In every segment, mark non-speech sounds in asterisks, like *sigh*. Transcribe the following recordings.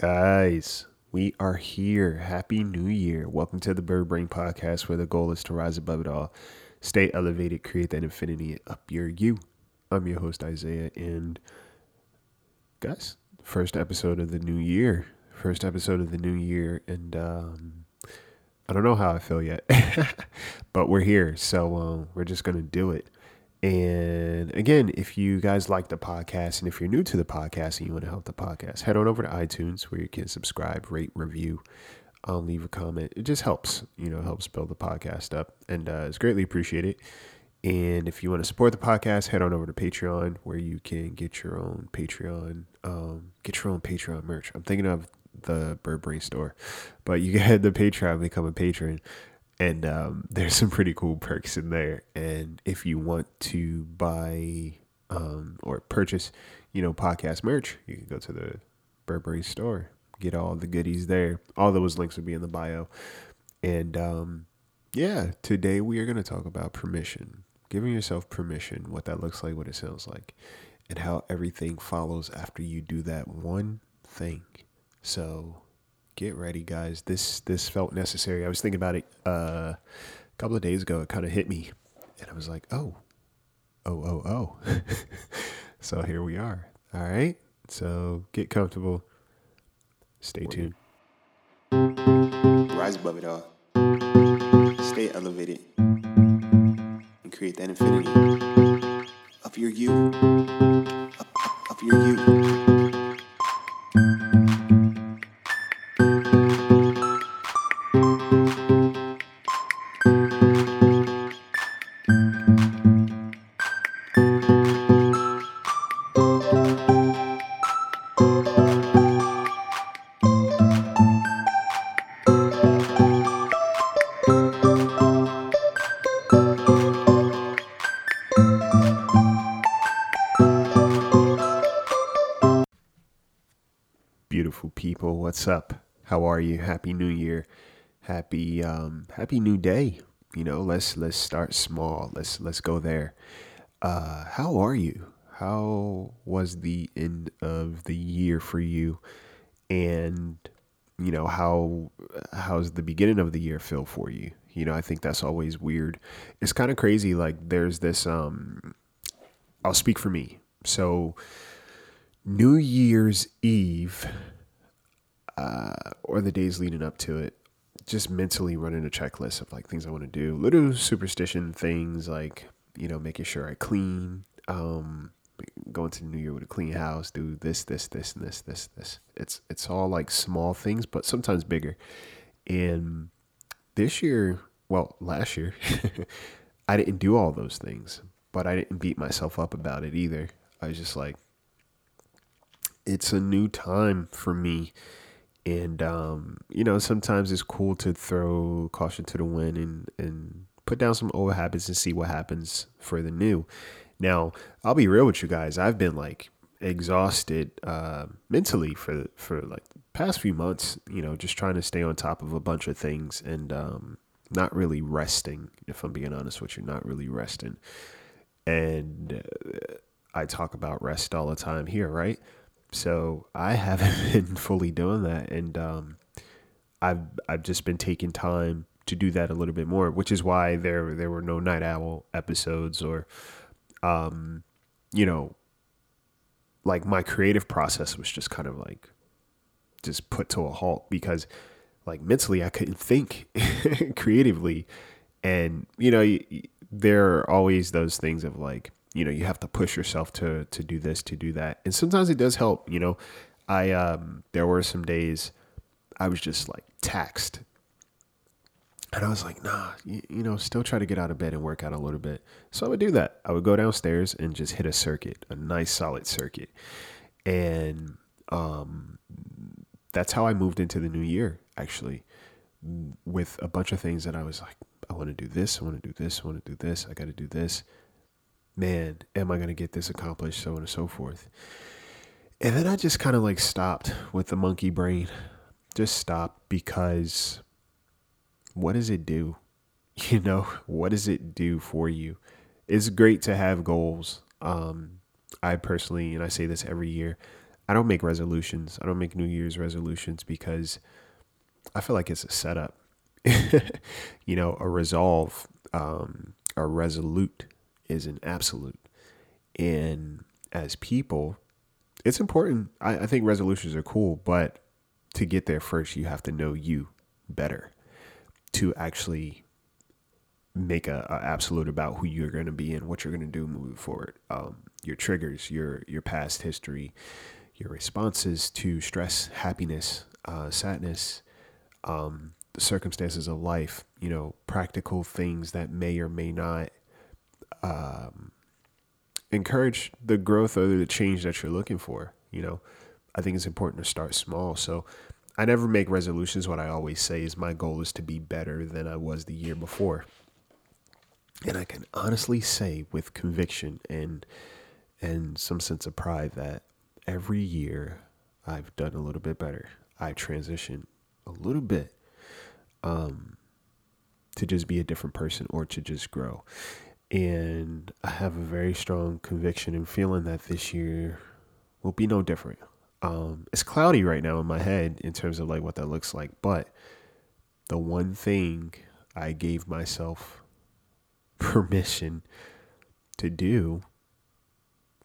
Guys, we are here. Happy New Year. Welcome to the Bird Brain Podcast, where the goal is to rise above it all, stay elevated, create that infinity up your you. I'm your host, Isaiah, and guys, first episode of the new year. First episode of the new year, and um, I don't know how I feel yet, *laughs* but we're here, so um, we're just gonna do it. And again, if you guys like the podcast and if you're new to the podcast and you want to help the podcast, head on over to iTunes where you can subscribe, rate, review, um, leave a comment. It just helps, you know, helps build the podcast up and uh, it's greatly appreciated. And if you want to support the podcast, head on over to Patreon where you can get your own Patreon, um, get your own Patreon merch. I'm thinking of the Bird Brain store, but you *laughs* can head to Patreon, become a patron and um, *laughs* there's some pretty cool perks in there. And if you want to buy um, or purchase, you know, podcast merch, you can go to the Bird Brain store, get all the goodies there. All those links will be in the bio. And um, yeah, today we are going to talk about permission, giving yourself permission, what that looks like, what it sounds like, and how everything follows after you do that one thing. So get ready, guys. This this felt necessary. I was thinking about it uh, a couple of days ago. It kind of hit me, and I was like, oh, oh, oh, oh. *laughs* so here we are. All right. So get comfortable. Stay tuned. Rise above it all. Stay elevated. And create that infinity of your you. Of, of your you. Are you? Happy New Year. Happy um happy new day. You know, let's let's start small. Let's let's go there. Uh how are you? How was the end of the year for you? And you know, how how's the beginning of the year feel for you? You know, I think that's always weird. It's kind of crazy like there's this um I'll speak for me. So New Year's Eve, uh, or the days leading up to it, just mentally running a checklist of like things I want to do, little superstition things like you know making sure I clean, um, going to the New Year with a clean house, do this, this, this, and this, this, this. It's it's all like small things, but sometimes bigger. And this year, well, last year, *laughs* I didn't do all those things, but I didn't beat myself up about it either. I was just like, it's a new time for me. And, um, you know, sometimes it's cool to throw caution to the wind and, and put down some old habits and see what happens for the new. Now, I'll be real with you guys. I've been like exhausted uh, mentally for for like past few months. You know, just trying to stay on top of a bunch of things and um, not really resting. If I'm being honest with you, not really resting. And uh, I talk about rest all the time here, right? So I haven't *laughs* been fully doing that, and um, I've I've just been taking time to do that a little bit more, which is why there there were no night owl episodes or, um, you know, like my creative process was just kind of like just put to a halt because like mentally I couldn't think *laughs* creatively, and you know y- y- there are always those things of like you know you have to push yourself to to do this to do that. And sometimes it does help you know. I um there were some days i was just like taxed. And i was like nah you, you know still try to get out of bed and work out a little bit. So i would do that. I would go downstairs and just hit a circuit a nice solid circuit. And um that's how i moved into the new year actually with a bunch of things that i was like i want to do this i want to do this i want to do this i got to do this man, am I going to get this accomplished? So on and so forth. And then I just kind of like stopped with the monkey brain. Just stopped because what does it do? *laughs* You know, what does it do for you? It's great to have goals. Um, I personally, and I say this every year, I don't make resolutions. I don't make New Year's resolutions because I feel like it's a setup. *laughs* you know, a resolve, um, a resolute is an absolute. And as people, it's important. I, I think resolutions are cool, but to get there first, you have to know you better to actually make a, a absolute about who you're going to be and what you're going to do moving forward. Um, your triggers, your your past history, your responses to stress, happiness, uh, sadness, um, the circumstances of life. You know, practical things that may or may not um, encourage the growth or the change that you're looking for. You know, I think it's important to start small. So I never make resolutions. What I always say is my goal is to be better than I was the year before. And I can honestly say with conviction and and some sense of pride that every year I've done a little bit better. I've transitioned a little bit um, to just be a different person or to just grow. And I have a very strong conviction and feeling that this year will be no different. Um, it's cloudy right now in my head in terms of like what that looks like, but the one thing I gave myself *laughs* permission to do,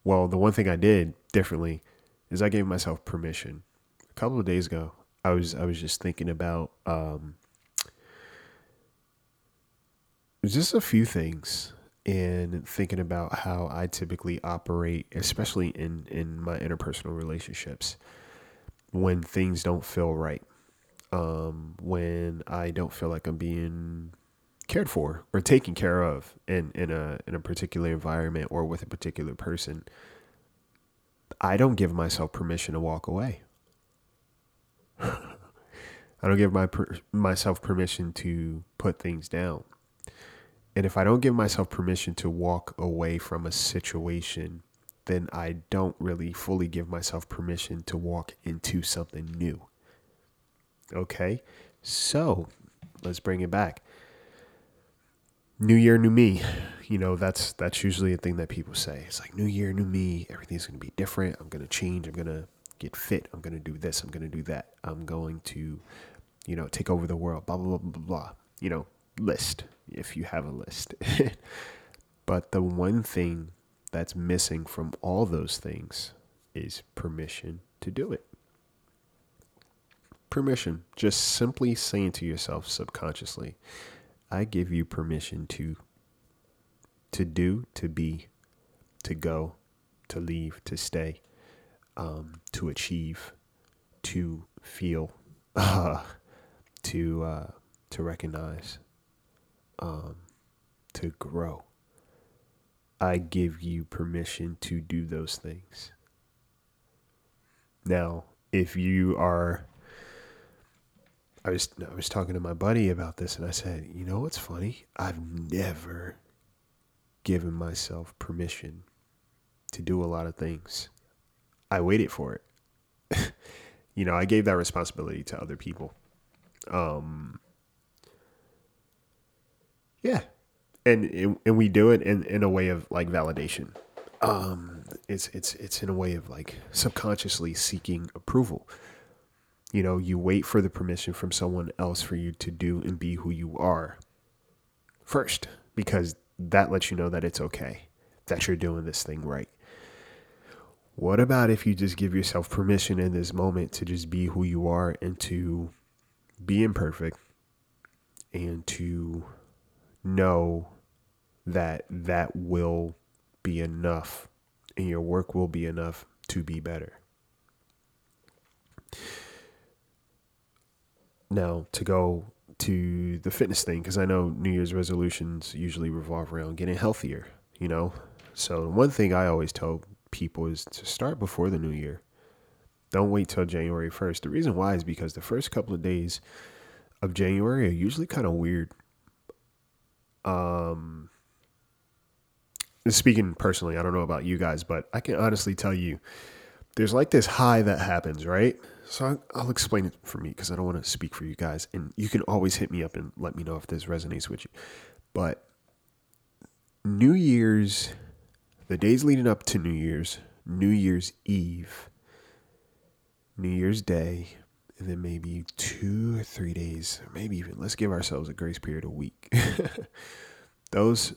well, the one thing I did differently is I gave myself permission. A couple of days ago, I was I was just thinking about um, just a few things and thinking about how I typically operate, especially in, in my interpersonal relationships, when things don't feel right, um, when I don't feel like I'm being cared for or taken care of in, in a in a particular environment or with a particular person, I don't give myself permission to walk away. *laughs* I don't give my per, myself permission to put things down. And if I don't give myself permission to walk away from a situation, then I don't really fully give myself permission to walk into something new. Okay? So, let's bring it back. New year, new me. You know, that's that's usually a thing that people say. It's like new year, new me. Everything's to be different. I'm to change. I'm to get fit. I'm to do this. I'm to do that. I'm going to, you know, take over the world. Blah blah blah blah blah. You know, list if you have a list. *laughs* but the one thing that's missing from all those things is permission to do it. Permission, just simply saying to yourself subconsciously, I give you permission to to do, to be, to go, to leave, to stay, um, to achieve, to feel, uh, *laughs* to uh, to recognize, um, to grow. I give you permission to do those things. Now, if you are, I was I was talking to my buddy about this, and I said, you know what's funny? I've never given myself permission to do a lot of things. I waited for it. *laughs* you know, I gave that responsibility to other people. Um, yeah, and and we do it in in a way of like validation. Um, it's it's it's in a way of like subconsciously seeking approval. You know, you wait for the permission from someone else for you to do and be who you are first, because that lets you know that it's okay, that you're doing this thing right. What about if you just give yourself permission in this moment to just be who you are and to be imperfect and to know that that will be enough and your work will be enough to be better. Now, to go to the fitness thing, because I know New Year's resolutions usually revolve around getting healthier, you know? So, one thing I always tell people is to start before the new year. Don't wait till January 1st. The reason why is because the first couple of days of January are usually kind of weird um, speaking personally, I don't know about you guys, but I can honestly tell you there's like this high that happens, right? So I'll explain it for me because I don't want to speak for you guys. And you can always hit me up and let me know if this resonates with you. But New Year's, the days leading up to New Year's, New Year's Eve, New Year's Day, and then maybe two or three days, maybe even let's give ourselves a grace period a week. *laughs* those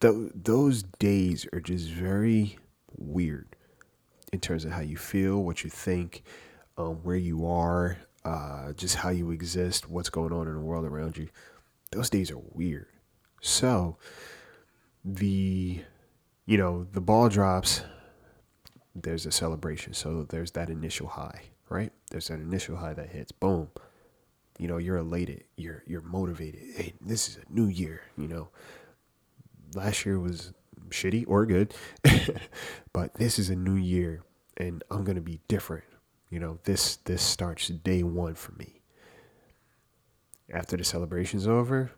th- those days are just very weird in terms of how you feel, what you think, um, where you are, uh, just how you exist, what's going on in the world around you. Those days are weird. So the you know the ball drops. There's a celebration, so there's that initial high, right? There's an initial high that hits. Boom. You know, you're elated. You're you're motivated. Hey, this is a new year. You know, last year was shitty or good, *laughs* but this is a new year, and I'm gonna be different. You know, this this starts day one for me. After the celebration's over,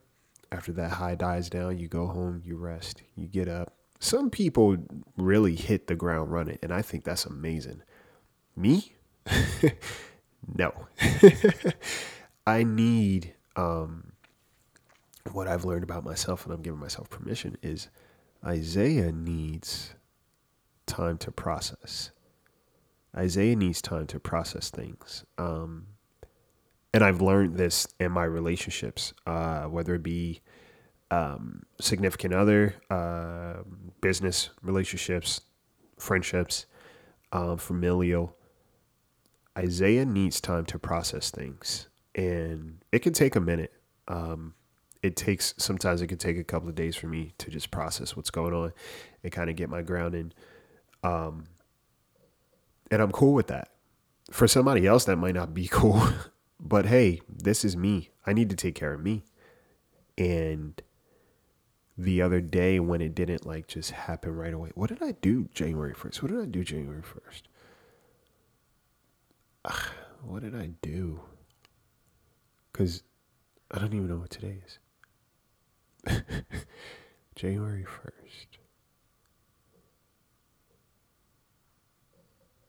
after that high dies down, you go home, you rest, you get up. Some people really hit the ground running, and I think that's amazing. Me? *laughs* no. *laughs* I need um, what I've learned about myself, and I'm giving myself permission, is Isaiah needs time to process. Isaiah needs time to process things. Um, and I've learned this in my relationships, uh, whether it be um, significant other, uh, business relationships, friendships, um, familial. Isaiah needs time to process things, and it can take a minute. Um, it takes sometimes it can take a couple of days for me to just process what's going on and kind of get my grounding. Um, and I'm cool with that. For somebody else, that might not be *laughs* cool, but hey, this is me. I need to take care of me. And the other day when it didn't like just happen right away, what did I do January 1st? What did I do January 1st? Ugh, what did I do? Because I don't even know what today is. *laughs* January 1st.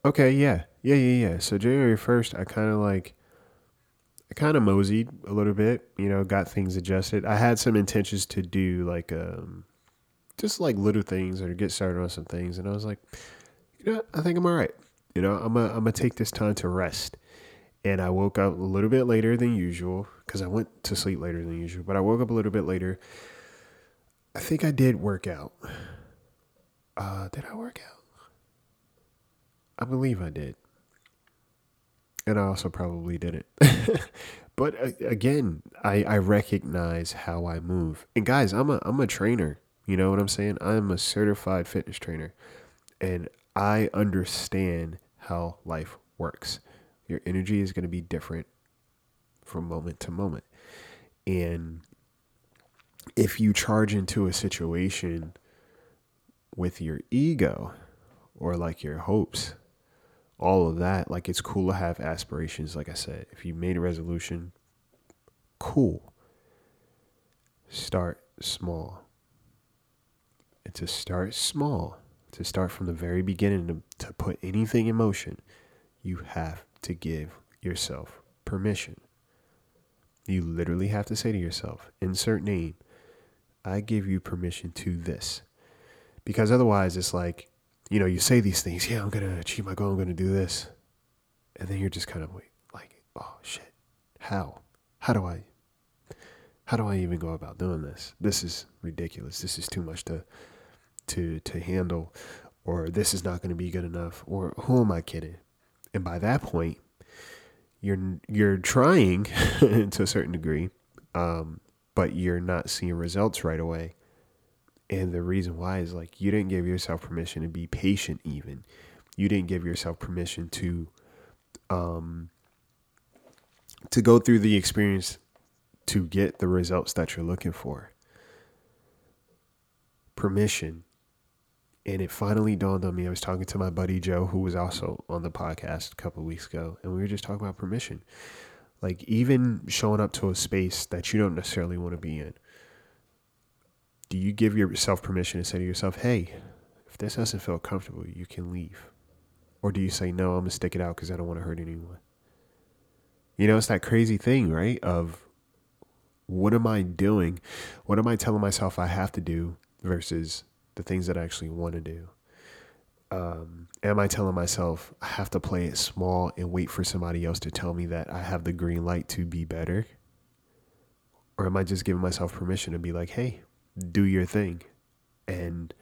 Okay, yeah. Yeah, yeah, yeah. So January 1st, I kind of like I kind of moseyed a little bit, you know, got things adjusted. I had some intentions to do like um just like little things or get started on some things and I was like, you know, I think I'm all right. You know, I'm I'm gonna take this time to rest. And I woke up a little bit later than usual because I went to sleep later than usual, but I woke up a little bit later. I think I did work out. Uh, did I work out? I believe I did. And I also probably didn't. *laughs* but uh, again, I, I recognize how I move. And guys, I'm a I'm a trainer. You know what I'm saying? I'm a certified fitness trainer. And I understand how life works. Your energy is going to be different from moment to moment. And if you charge into a situation with your ego or like your hopes all of that. Like it's cool to have aspirations. Like I said, if you made a resolution, cool. Start small. And to start small, to start from the very beginning, to, to put anything in motion, you have to give yourself permission. You literally have to say to yourself, insert name, I give you permission to this. Because otherwise, it's like, you know, you say these things, yeah, I'm going to achieve my goal, I'm going to do this. And then you're just kind of like, oh shit, how? How do I, how do I even go about doing this? This is ridiculous. This is too much to, to, to handle, or this is not going to be good enough, or who am I kidding? And by that point, you're, you're trying *laughs* to a certain degree, um, but you're not seeing results right away and the reason why is like you didn't give yourself permission to be patient, even. You didn't give yourself permission to um to go through the experience to get the results that you're looking for. Permission. And it finally dawned on me. I was talking to my buddy Joe, who was also on the podcast a couple weeks ago, and we were just talking about permission. Like even showing up to a space that you don't necessarily want to be in do you give yourself permission to say to yourself, hey, if this doesn't feel comfortable, you can leave? Or do you say, no, I'm going to stick it out because I don't want to hurt anyone? You know, it's that crazy thing, right? Of what am I doing? What am I telling myself I have to do versus the things that I actually want to do? Um, am I telling myself I have to play it small and wait for somebody else to tell me that I have the green light to be better? Or am I just giving myself permission to be like, hey, do your thing? And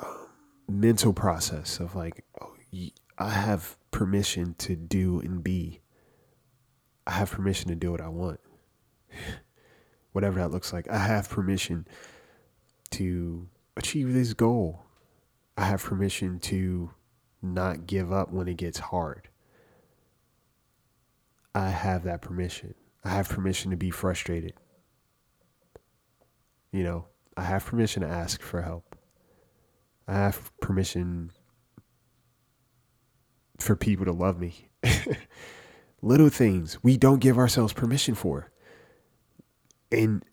um, mental process of like, oh, I have permission to do and be. I have permission to do what I want. *laughs* Whatever that looks like. I have permission to achieve this goal. I have permission to not give up when it gets hard. I have that permission. I have permission to be frustrated. You know, I have permission to ask for help. I have permission for people to love me. *laughs* Little things we don't give ourselves permission for. And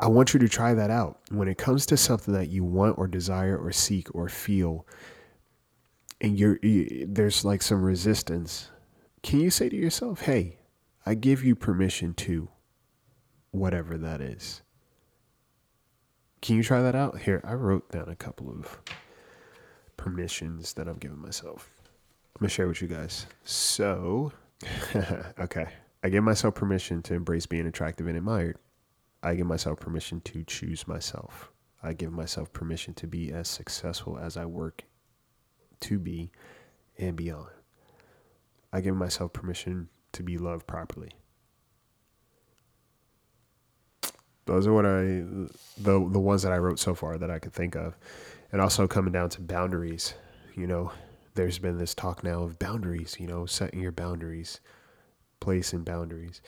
I want you to try that out. When it comes to something that you want or desire or seek or feel, and you're you, there's like some resistance, can you say to yourself, "Hey, I give you permission to whatever that is." Can you try that out? Here, I wrote down a couple of permissions that I'm giving myself. I'm gonna share with you guys. So, *laughs* okay, I give myself permission to embrace being attractive and admired. I give myself permission to choose myself. I give myself permission to be as successful as I work to be and beyond. I give myself permission to be loved properly. Those are what I the the ones that I wrote so far that I could think of. And also coming down to boundaries, you know, there's been this talk now of boundaries, you know, setting your boundaries, placing boundaries.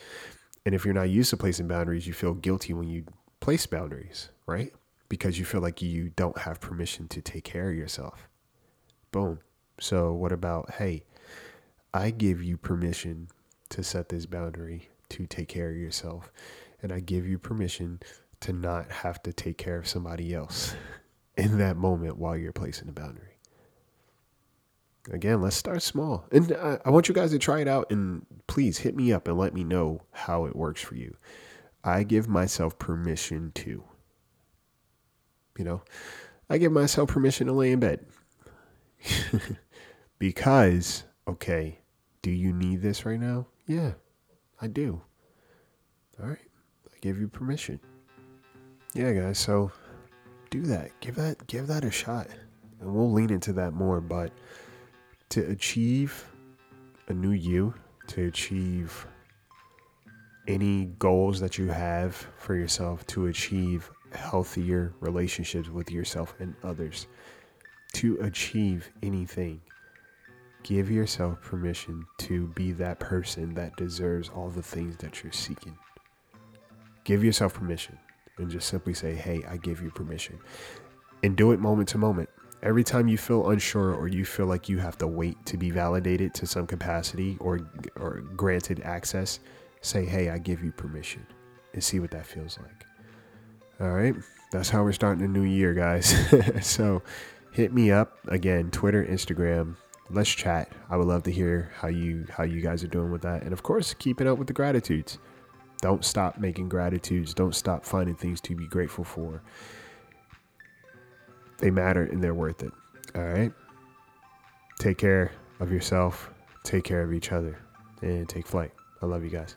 And if you're not used to placing boundaries, you feel guilty when you place boundaries, right? Because you feel like you don't have permission to take care of yourself. Boom. So, what about, hey, I give you permission to set this boundary to take care of yourself. And I give you permission to not have to take care of somebody else *laughs* in that moment while you're placing a boundary again, let's start small. And I, I, want you guys to try it out and please hit me up and let me know how it works for you. I give myself permission to, you know, I give myself permission to lay in bed. *laughs* because, okay, do you need this right now? Yeah, I do. All right, I give you permission. Yeah, guys, so do that. Give that give that a shot. And we'll lean into that more, but to achieve a new you, to achieve any goals that you have for yourself, to achieve healthier relationships with yourself and others, to achieve anything, give yourself permission to be that person that deserves all the things that you're seeking. Give yourself permission and just simply say, Hey, I give you permission. And do it moment to moment. Every time you feel unsure or you feel like you have to wait to be validated to some capacity or or granted access, say, "Hey, I give you permission." And see what that feels like. All right? That's how we're starting a new year, guys. *laughs* so, hit me up again, Twitter, Instagram. Let's chat. I would love to hear how you how you guys are doing with that. And of course, keeping up with the gratitudes. Don't stop making gratitudes. Don't stop finding things to be grateful for. They matter and they're worth it. All right. Take care of yourself, take care of each other, and take flight. I love you guys.